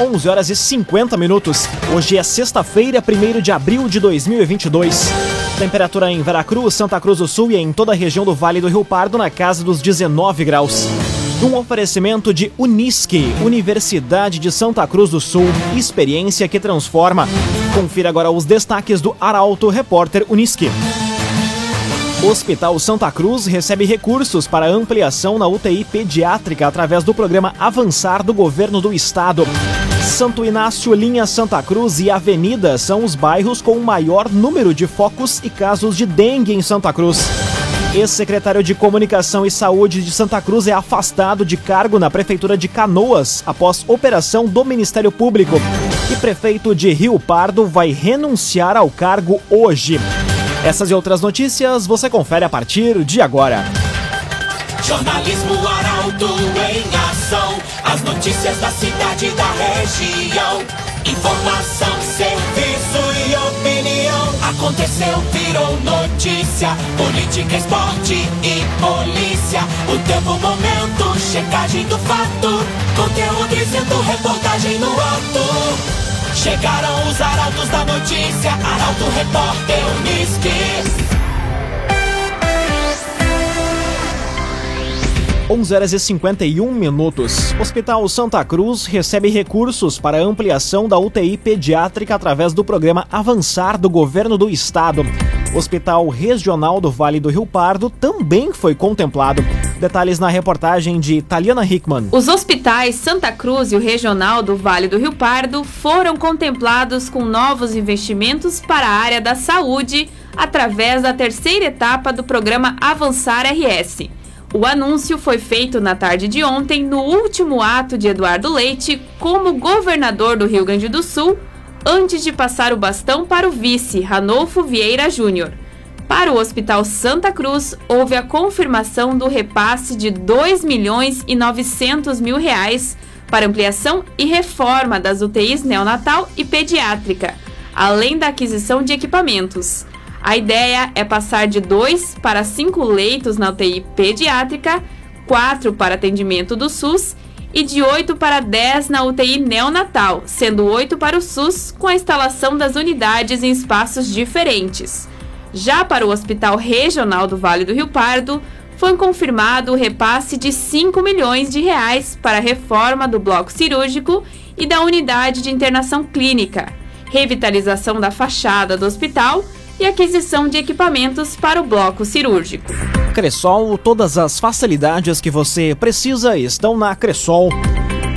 11 horas e 50 minutos. Hoje é sexta-feira, 1 de abril de 2022. Temperatura em Veracruz, Santa Cruz do Sul e em toda a região do Vale do Rio Pardo na casa dos 19 graus. Um oferecimento de Unisque, Universidade de Santa Cruz do Sul, experiência que transforma. Confira agora os destaques do Arauto Repórter Unisque. Hospital Santa Cruz recebe recursos para ampliação na UTI pediátrica através do programa Avançar do Governo do Estado. Santo Inácio, Linha Santa Cruz e Avenida são os bairros com o maior número de focos e casos de dengue em Santa Cruz. Ex-secretário de Comunicação e Saúde de Santa Cruz é afastado de cargo na Prefeitura de Canoas após operação do Ministério Público. E prefeito de Rio Pardo vai renunciar ao cargo hoje. Essas e outras notícias você confere a partir de agora. Jornalismo Arauto em ação. As notícias da cidade e da região. Informação, serviço e opinião. Aconteceu, virou notícia. Política, esporte e polícia. O tempo, momento, checagem do fato. Conteúdo dizendo, reportagem no ato. Chegaram os arautos da notícia, Arauto Repórter Unisque. 11 horas e 51 minutos. Hospital Santa Cruz recebe recursos para ampliação da UTI pediátrica através do programa Avançar do Governo do Estado. Hospital Regional do Vale do Rio Pardo também foi contemplado. Detalhes na reportagem de Taliana Hickman. Os hospitais Santa Cruz e o Regional do Vale do Rio Pardo foram contemplados com novos investimentos para a área da saúde através da terceira etapa do programa Avançar RS. O anúncio foi feito na tarde de ontem, no último ato de Eduardo Leite como governador do Rio Grande do Sul, antes de passar o bastão para o vice, Ranolfo Vieira Júnior. Para o Hospital Santa Cruz, houve a confirmação do repasse de 2 milhões e 900 mil reais para ampliação e reforma das UTIs neonatal e pediátrica, além da aquisição de equipamentos. A ideia é passar de 2 para 5 leitos na UTI pediátrica, 4 para atendimento do SUS e de 8 para 10 na UTI neonatal, sendo 8 para o SUS, com a instalação das unidades em espaços diferentes. Já para o Hospital Regional do Vale do Rio Pardo, foi confirmado o repasse de 5 milhões de reais para a reforma do bloco cirúrgico e da unidade de internação clínica, revitalização da fachada do hospital e aquisição de equipamentos para o bloco cirúrgico. Cressol, todas as facilidades que você precisa estão na Cressol.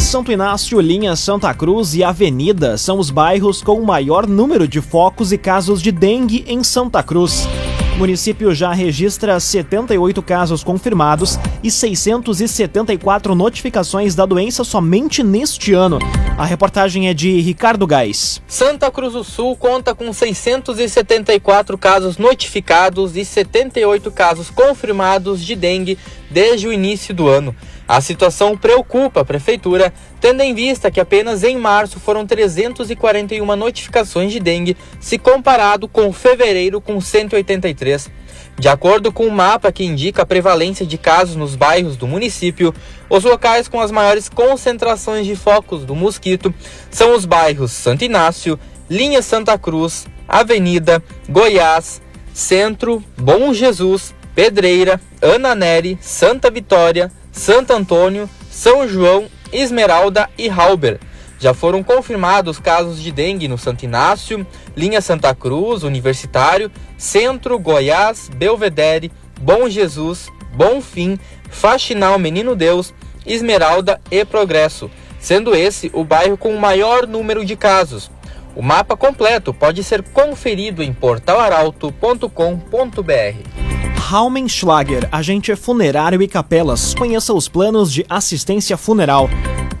Santo Inácio, Linha Santa Cruz e Avenida são os bairros com o maior número de focos e casos de dengue em Santa Cruz. O município já registra 78 casos confirmados e 674 notificações da doença somente neste ano. A reportagem é de Ricardo Gás. Santa Cruz do Sul conta com 674 casos notificados e 78 casos confirmados de dengue desde o início do ano. A situação preocupa a prefeitura, tendo em vista que apenas em março foram 341 notificações de dengue, se comparado com fevereiro com 183. De acordo com o mapa que indica a prevalência de casos nos bairros do município, os locais com as maiores concentrações de focos do mosquito são os bairros Santo Inácio, Linha Santa Cruz, Avenida, Goiás, Centro, Bom Jesus, Pedreira, Ana Neri, Santa Vitória, Santo Antônio, São João, Esmeralda e Halber. Já foram confirmados casos de dengue no Santo Inácio, Linha Santa Cruz, Universitário, Centro, Goiás, Belvedere, Bom Jesus, Bom Fim, Faxinal Menino Deus, Esmeralda e Progresso, sendo esse o bairro com o maior número de casos. O mapa completo pode ser conferido em portalaralto.com.br. Raumenschlager, agente funerário e capelas. Conheça os planos de assistência funeral.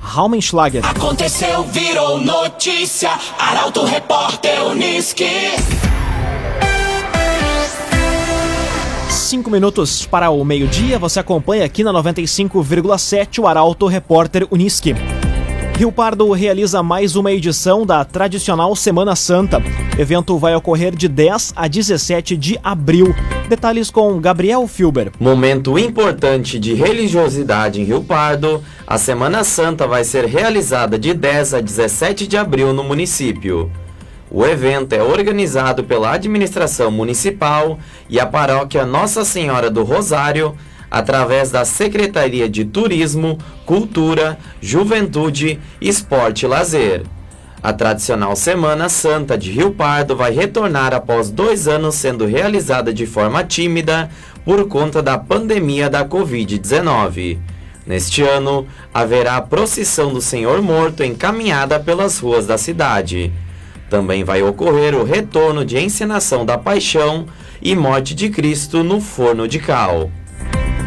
Raumenschlager. Aconteceu, virou notícia. Arauto Repórter Uniski. Cinco minutos para o meio-dia, você acompanha aqui na 95,7 o Arauto Repórter Uniski. Rio Pardo realiza mais uma edição da tradicional Semana Santa. O evento vai ocorrer de 10 a 17 de abril. Detalhes com Gabriel Filber. Momento importante de religiosidade em Rio Pardo, a Semana Santa vai ser realizada de 10 a 17 de abril no município. O evento é organizado pela administração municipal e a paróquia Nossa Senhora do Rosário através da Secretaria de Turismo, Cultura, Juventude, Esporte e Lazer. A tradicional Semana Santa de Rio Pardo vai retornar após dois anos sendo realizada de forma tímida por conta da pandemia da Covid-19. Neste ano, haverá a procissão do Senhor Morto encaminhada pelas ruas da cidade. Também vai ocorrer o retorno de encenação da Paixão e Morte de Cristo no Forno de Cal.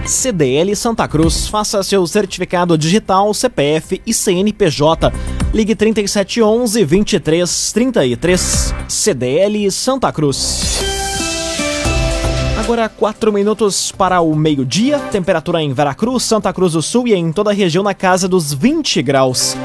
CDL Santa Cruz. Faça seu certificado digital, CPF e CNPJ. Ligue 3711 2333. CDL Santa Cruz. Agora 4 minutos para o meio-dia. Temperatura em Veracruz, Santa Cruz do Sul e em toda a região na casa dos 20 graus.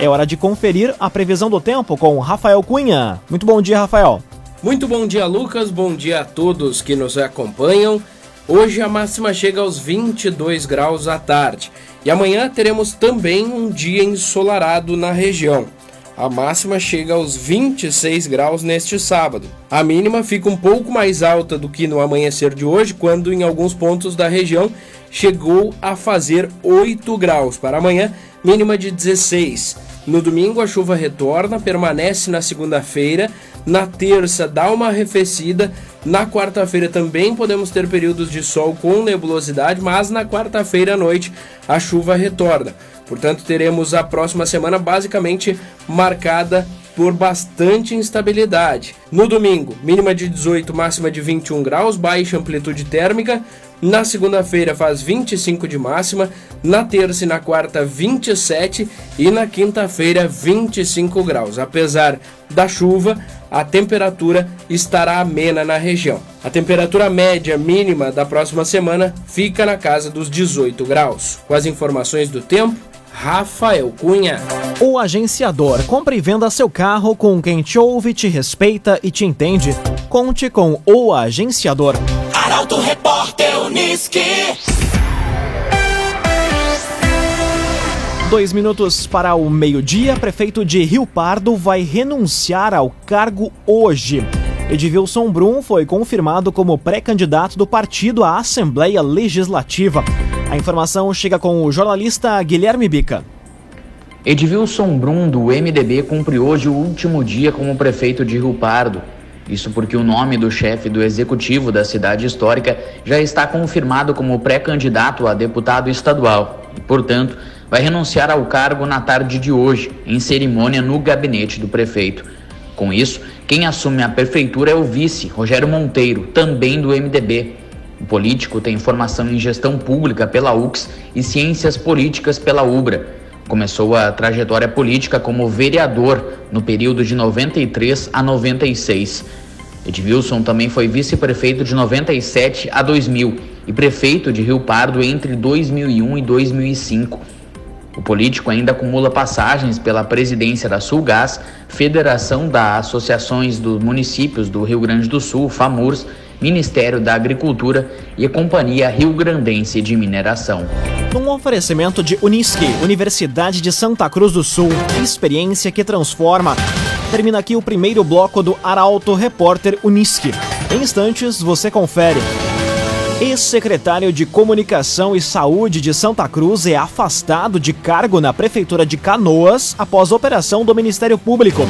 É hora de conferir a previsão do tempo com Rafael Cunha. Muito bom dia, Rafael. Muito bom dia, Lucas. Bom dia a todos que nos acompanham. Hoje a máxima chega aos 22 graus à tarde e amanhã teremos também um dia ensolarado na região. A máxima chega aos 26 graus neste sábado. A mínima fica um pouco mais alta do que no amanhecer de hoje, quando em alguns pontos da região chegou a fazer 8 graus. Para amanhã, mínima de 16. No domingo a chuva retorna, permanece na segunda-feira. Na terça dá uma arrefecida. Na quarta-feira também podemos ter períodos de sol com nebulosidade, mas na quarta-feira à noite a chuva retorna. Portanto, teremos a próxima semana basicamente marcada por bastante instabilidade. No domingo, mínima de 18, máxima de 21 graus, baixa amplitude térmica. Na segunda-feira faz 25 de máxima, na terça e na quarta 27 e na quinta-feira 25 graus. Apesar da chuva, a temperatura estará amena na região. A temperatura média mínima da próxima semana fica na casa dos 18 graus. Com as informações do tempo, Rafael Cunha. O agenciador. Compre e venda seu carro com quem te ouve, te respeita e te entende. Conte com o agenciador. Arauto Repórter Uniski. Dois minutos para o meio-dia. Prefeito de Rio Pardo vai renunciar ao cargo hoje. Edvilson Brum foi confirmado como pré-candidato do partido à Assembleia Legislativa. A informação chega com o jornalista Guilherme Bica. Edvilson Brum, do MDB, cumpre hoje o último dia como prefeito de Rio Pardo. Isso porque o nome do chefe do executivo da cidade histórica já está confirmado como pré-candidato a deputado estadual e, portanto, vai renunciar ao cargo na tarde de hoje, em cerimônia no gabinete do prefeito. Com isso, quem assume a prefeitura é o vice, Rogério Monteiro, também do MDB. O político tem formação em gestão pública pela UX e ciências políticas pela UBRA. Começou a trajetória política como vereador no período de 93 a 96. Edvilson também foi vice-prefeito de 97 a 2000 e prefeito de Rio Pardo entre 2001 e 2005. O político ainda acumula passagens pela presidência da Sulgás, Federação das Associações dos Municípios do Rio Grande do Sul, FAMURS, Ministério da Agricultura e Companhia Rio Grandense de Mineração. Num oferecimento de Unisque, Universidade de Santa Cruz do Sul, experiência que transforma. Termina aqui o primeiro bloco do Arauto Repórter Unisque. Em instantes, você confere. Ex-secretário de Comunicação e Saúde de Santa Cruz é afastado de cargo na Prefeitura de Canoas após operação do Ministério Público.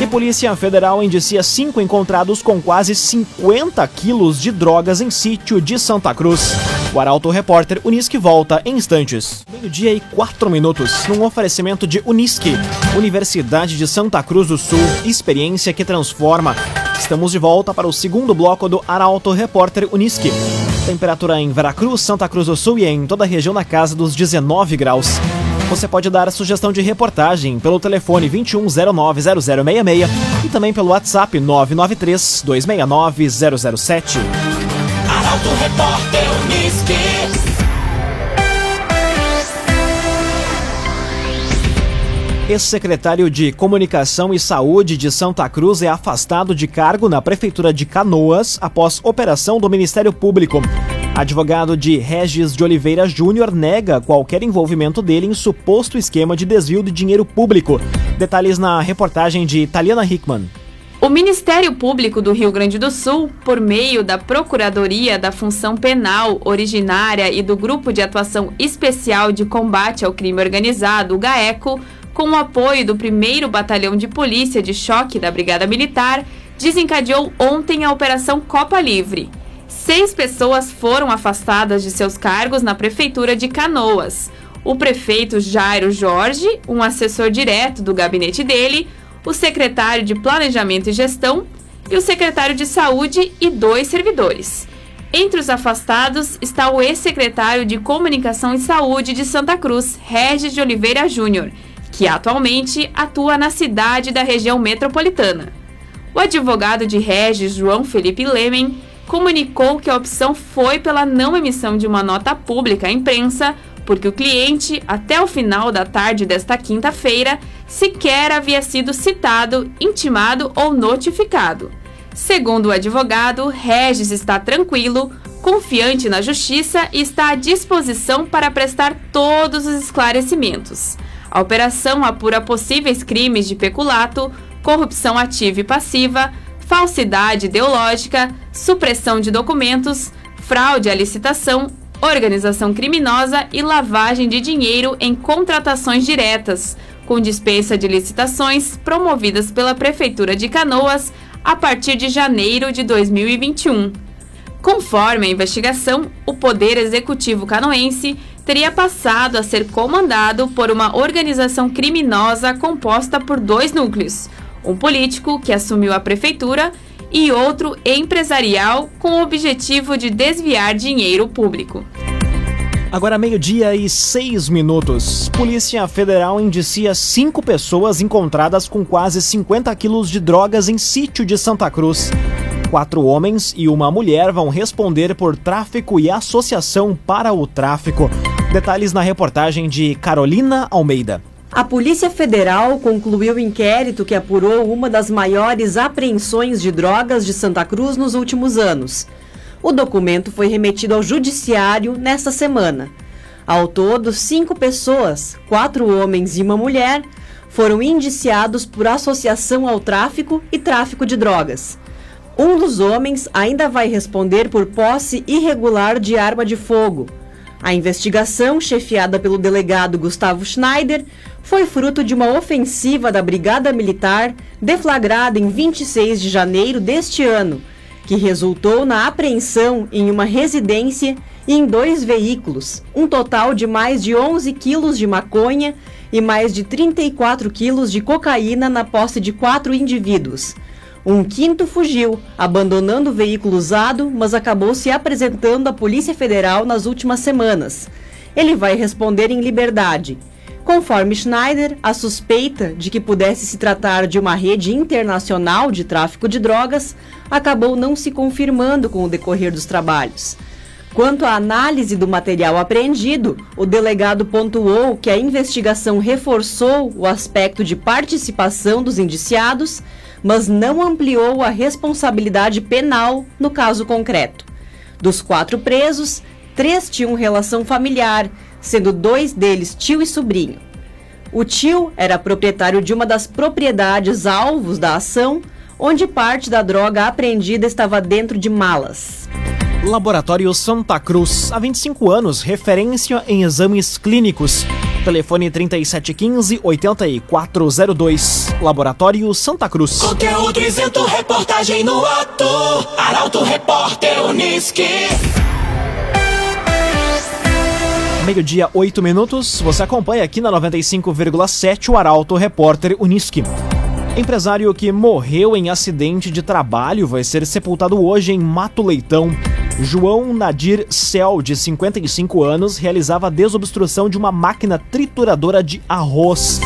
E Polícia Federal indicia cinco encontrados com quase 50 quilos de drogas em sítio de Santa Cruz. O Arauto Repórter Unisque volta em instantes. Meio-dia e quatro minutos, num oferecimento de Unisque, Universidade de Santa Cruz do Sul, experiência que transforma. Estamos de volta para o segundo bloco do Arauto Repórter Unisque. Temperatura em Veracruz, Santa Cruz do Sul e em toda a região na casa dos 19 graus. Você pode dar a sugestão de reportagem pelo telefone 21090066 e também pelo WhatsApp 993 269 007. Arauto Repórter Uniski. Ex-secretário de Comunicação e Saúde de Santa Cruz é afastado de cargo na Prefeitura de Canoas após operação do Ministério Público. Advogado de Regis de Oliveira Júnior nega qualquer envolvimento dele em suposto esquema de desvio de dinheiro público. Detalhes na reportagem de Taliana Hickman. O Ministério Público do Rio Grande do Sul, por meio da Procuradoria da Função Penal Originária e do Grupo de Atuação Especial de Combate ao Crime Organizado, GAECO, com o apoio do 1 Batalhão de Polícia de Choque da Brigada Militar, desencadeou ontem a Operação Copa Livre. Seis pessoas foram afastadas de seus cargos na Prefeitura de Canoas. O prefeito Jairo Jorge, um assessor direto do gabinete dele, o secretário de Planejamento e Gestão e o secretário de Saúde e dois servidores. Entre os afastados está o ex-secretário de Comunicação e Saúde de Santa Cruz, Regis de Oliveira Júnior, que atualmente atua na cidade da região metropolitana. O advogado de Regis, João Felipe Lemen, comunicou que a opção foi pela não emissão de uma nota pública à imprensa, porque o cliente, até o final da tarde desta quinta-feira, sequer havia sido citado, intimado ou notificado. Segundo o advogado, Regis está tranquilo, confiante na justiça e está à disposição para prestar todos os esclarecimentos. A operação apura possíveis crimes de peculato, corrupção ativa e passiva, falsidade ideológica, supressão de documentos, fraude à licitação, organização criminosa e lavagem de dinheiro em contratações diretas, com dispensa de licitações promovidas pela Prefeitura de Canoas a partir de janeiro de 2021. Conforme a investigação, o Poder Executivo Canoense teria passado a ser comandado por uma organização criminosa composta por dois núcleos: um político que assumiu a prefeitura e outro empresarial com o objetivo de desviar dinheiro público. Agora meio-dia e seis minutos. Polícia Federal indicia cinco pessoas encontradas com quase 50 quilos de drogas em sítio de Santa Cruz. Quatro homens e uma mulher vão responder por tráfico e associação para o tráfico. Detalhes na reportagem de Carolina Almeida. A Polícia Federal concluiu o inquérito que apurou uma das maiores apreensões de drogas de Santa Cruz nos últimos anos. O documento foi remetido ao Judiciário nesta semana. Ao todo, cinco pessoas, quatro homens e uma mulher, foram indiciados por associação ao tráfico e tráfico de drogas. Um dos homens ainda vai responder por posse irregular de arma de fogo. A investigação, chefiada pelo delegado Gustavo Schneider, foi fruto de uma ofensiva da Brigada Militar deflagrada em 26 de janeiro deste ano, que resultou na apreensão em uma residência e em dois veículos, um total de mais de 11 quilos de maconha e mais de 34 quilos de cocaína na posse de quatro indivíduos. Um quinto fugiu, abandonando o veículo usado, mas acabou se apresentando à Polícia Federal nas últimas semanas. Ele vai responder em liberdade. Conforme Schneider, a suspeita de que pudesse se tratar de uma rede internacional de tráfico de drogas acabou não se confirmando com o decorrer dos trabalhos. Quanto à análise do material apreendido, o delegado pontuou que a investigação reforçou o aspecto de participação dos indiciados mas não ampliou a responsabilidade penal no caso concreto. Dos quatro presos, três tinham relação familiar, sendo dois deles tio e sobrinho. O tio era proprietário de uma das propriedades alvos da ação, onde parte da droga apreendida estava dentro de malas. Laboratório Santa Cruz, há 25 anos, referência em exames clínicos. Telefone 3715-8402. Laboratório Santa Cruz. Conteúdo isento, reportagem no ato. Arauto Repórter Uniski. Meio-dia, 8 minutos. Você acompanha aqui na 95,7 o Arauto Repórter Uniski. Empresário que morreu em acidente de trabalho vai ser sepultado hoje em Mato Leitão. João Nadir Cel, de 55 anos, realizava a desobstrução de uma máquina trituradora de arroz.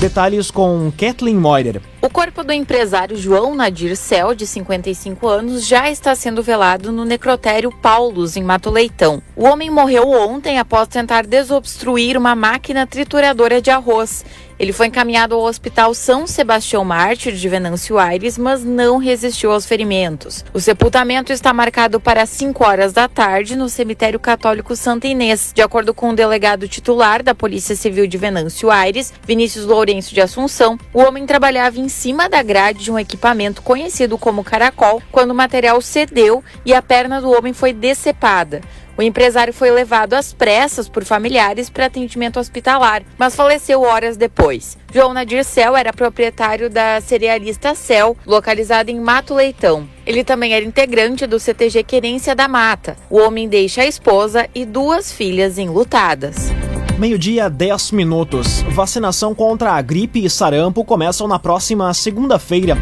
Detalhes com Kathleen Moider. O corpo do empresário João Nadir Cel, de 55 anos, já está sendo velado no necrotério Paulus, em Mato Leitão. O homem morreu ontem após tentar desobstruir uma máquina trituradora de arroz Ele foi encaminhado ao Hospital São Sebastião Mártir de Venâncio Aires, mas não resistiu aos ferimentos. O sepultamento está marcado para 5 horas da tarde no cemitério católico Santa Inês. De acordo com o delegado titular da Polícia Civil de Venâncio Aires, Vinícius Lourenço de Assunção, o homem trabalhava em cima da grade de um equipamento conhecido como caracol quando o material cedeu e a perna do homem foi decepada. O empresário foi levado às pressas por familiares para atendimento hospitalar, mas faleceu horas depois. João Nadir Cel era proprietário da cerealista Cel, localizada em Mato Leitão. Ele também era integrante do CTG Querência da Mata. O homem deixa a esposa e duas filhas enlutadas. Meio-dia, 10 minutos. Vacinação contra a gripe e sarampo começam na próxima segunda-feira.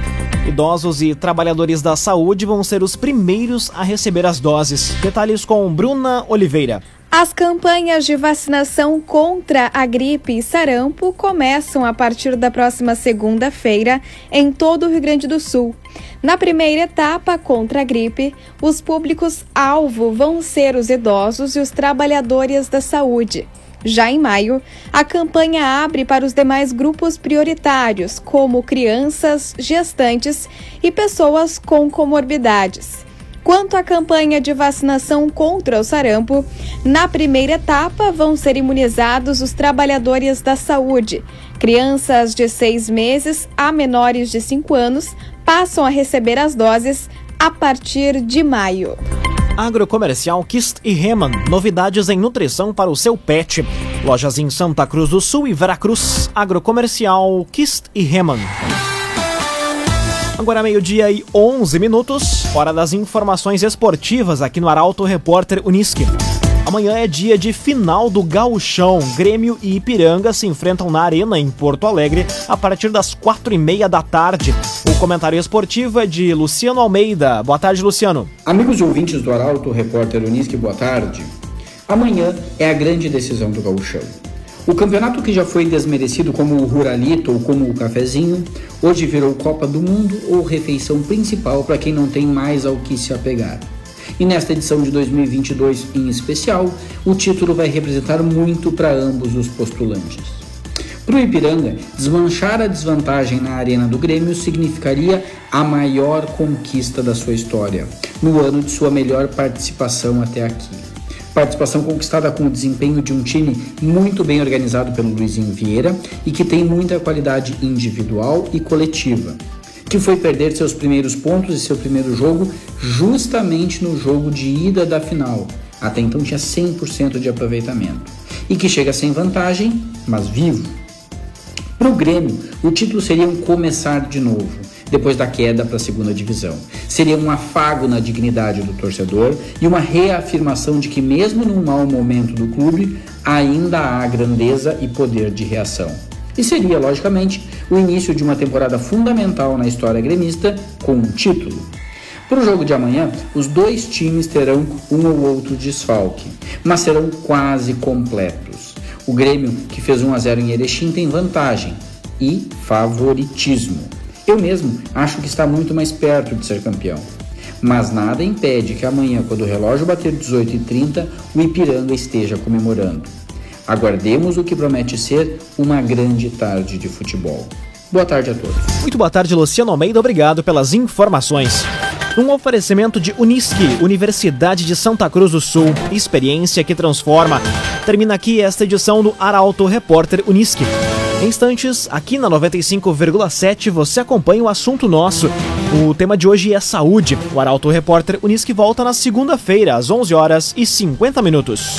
Idosos e trabalhadores da saúde vão ser os primeiros a receber as doses. Detalhes com Bruna Oliveira. As campanhas de vacinação contra a gripe e sarampo começam a partir da próxima segunda-feira em todo o Rio Grande do Sul. Na primeira etapa contra a gripe, os públicos-alvo vão ser os idosos e os trabalhadores da saúde. Já em maio, a campanha abre para os demais grupos prioritários, como crianças, gestantes e pessoas com comorbidades. Quanto à campanha de vacinação contra o sarampo, na primeira etapa vão ser imunizados os trabalhadores da saúde. Crianças de seis meses a menores de cinco anos passam a receber as doses a partir de maio. Agrocomercial Kist e Reman, novidades em nutrição para o seu pet. Lojas em Santa Cruz do Sul e Veracruz. Agrocomercial Kist e Reman. Agora meio-dia e 11 minutos, hora das informações esportivas aqui no Arauto Repórter Uniski. Amanhã é dia de final do Gauchão. Grêmio e Ipiranga se enfrentam na Arena, em Porto Alegre, a partir das quatro e meia da tarde. O comentário esportivo é de Luciano Almeida. Boa tarde, Luciano. Amigos ouvintes do Arauto, repórter Unisque, boa tarde. Amanhã é a grande decisão do Gauchão. O campeonato que já foi desmerecido como o Ruralito ou como o Cafezinho, hoje virou Copa do Mundo ou refeição principal para quem não tem mais ao que se apegar. E nesta edição de 2022 em especial, o título vai representar muito para ambos os postulantes. Para o Ipiranga, desmanchar a desvantagem na arena do Grêmio significaria a maior conquista da sua história, no ano de sua melhor participação até aqui. Participação conquistada com o desempenho de um time muito bem organizado pelo Luizinho Vieira e que tem muita qualidade individual e coletiva que foi perder seus primeiros pontos e seu primeiro jogo justamente no jogo de ida da final. Até então tinha 100% de aproveitamento. E que chega sem vantagem, mas vivo. Para o Grêmio, o título seria um começar de novo, depois da queda para a segunda divisão. Seria um afago na dignidade do torcedor e uma reafirmação de que, mesmo num mau momento do clube, ainda há grandeza e poder de reação. E seria, logicamente, o início de uma temporada fundamental na história gremista com um título. Para o jogo de amanhã, os dois times terão um ou outro desfalque, mas serão quase completos. O Grêmio, que fez 1 a 0 em Erechim, tem vantagem e favoritismo. Eu mesmo acho que está muito mais perto de ser campeão. Mas nada impede que amanhã, quando o relógio bater 18h30, o Ipiranga esteja comemorando. Aguardemos o que promete ser uma grande tarde de futebol. Boa tarde a todos. Muito boa tarde, Luciano Almeida. Obrigado pelas informações. Um oferecimento de Unisque, Universidade de Santa Cruz do Sul, experiência que transforma. Termina aqui esta edição do Arauto Repórter Unisque. Em instantes, aqui na 95,7 você acompanha o assunto nosso. O tema de hoje é saúde. O Arauto Repórter Unisque volta na segunda-feira, às 11 horas e 50 minutos.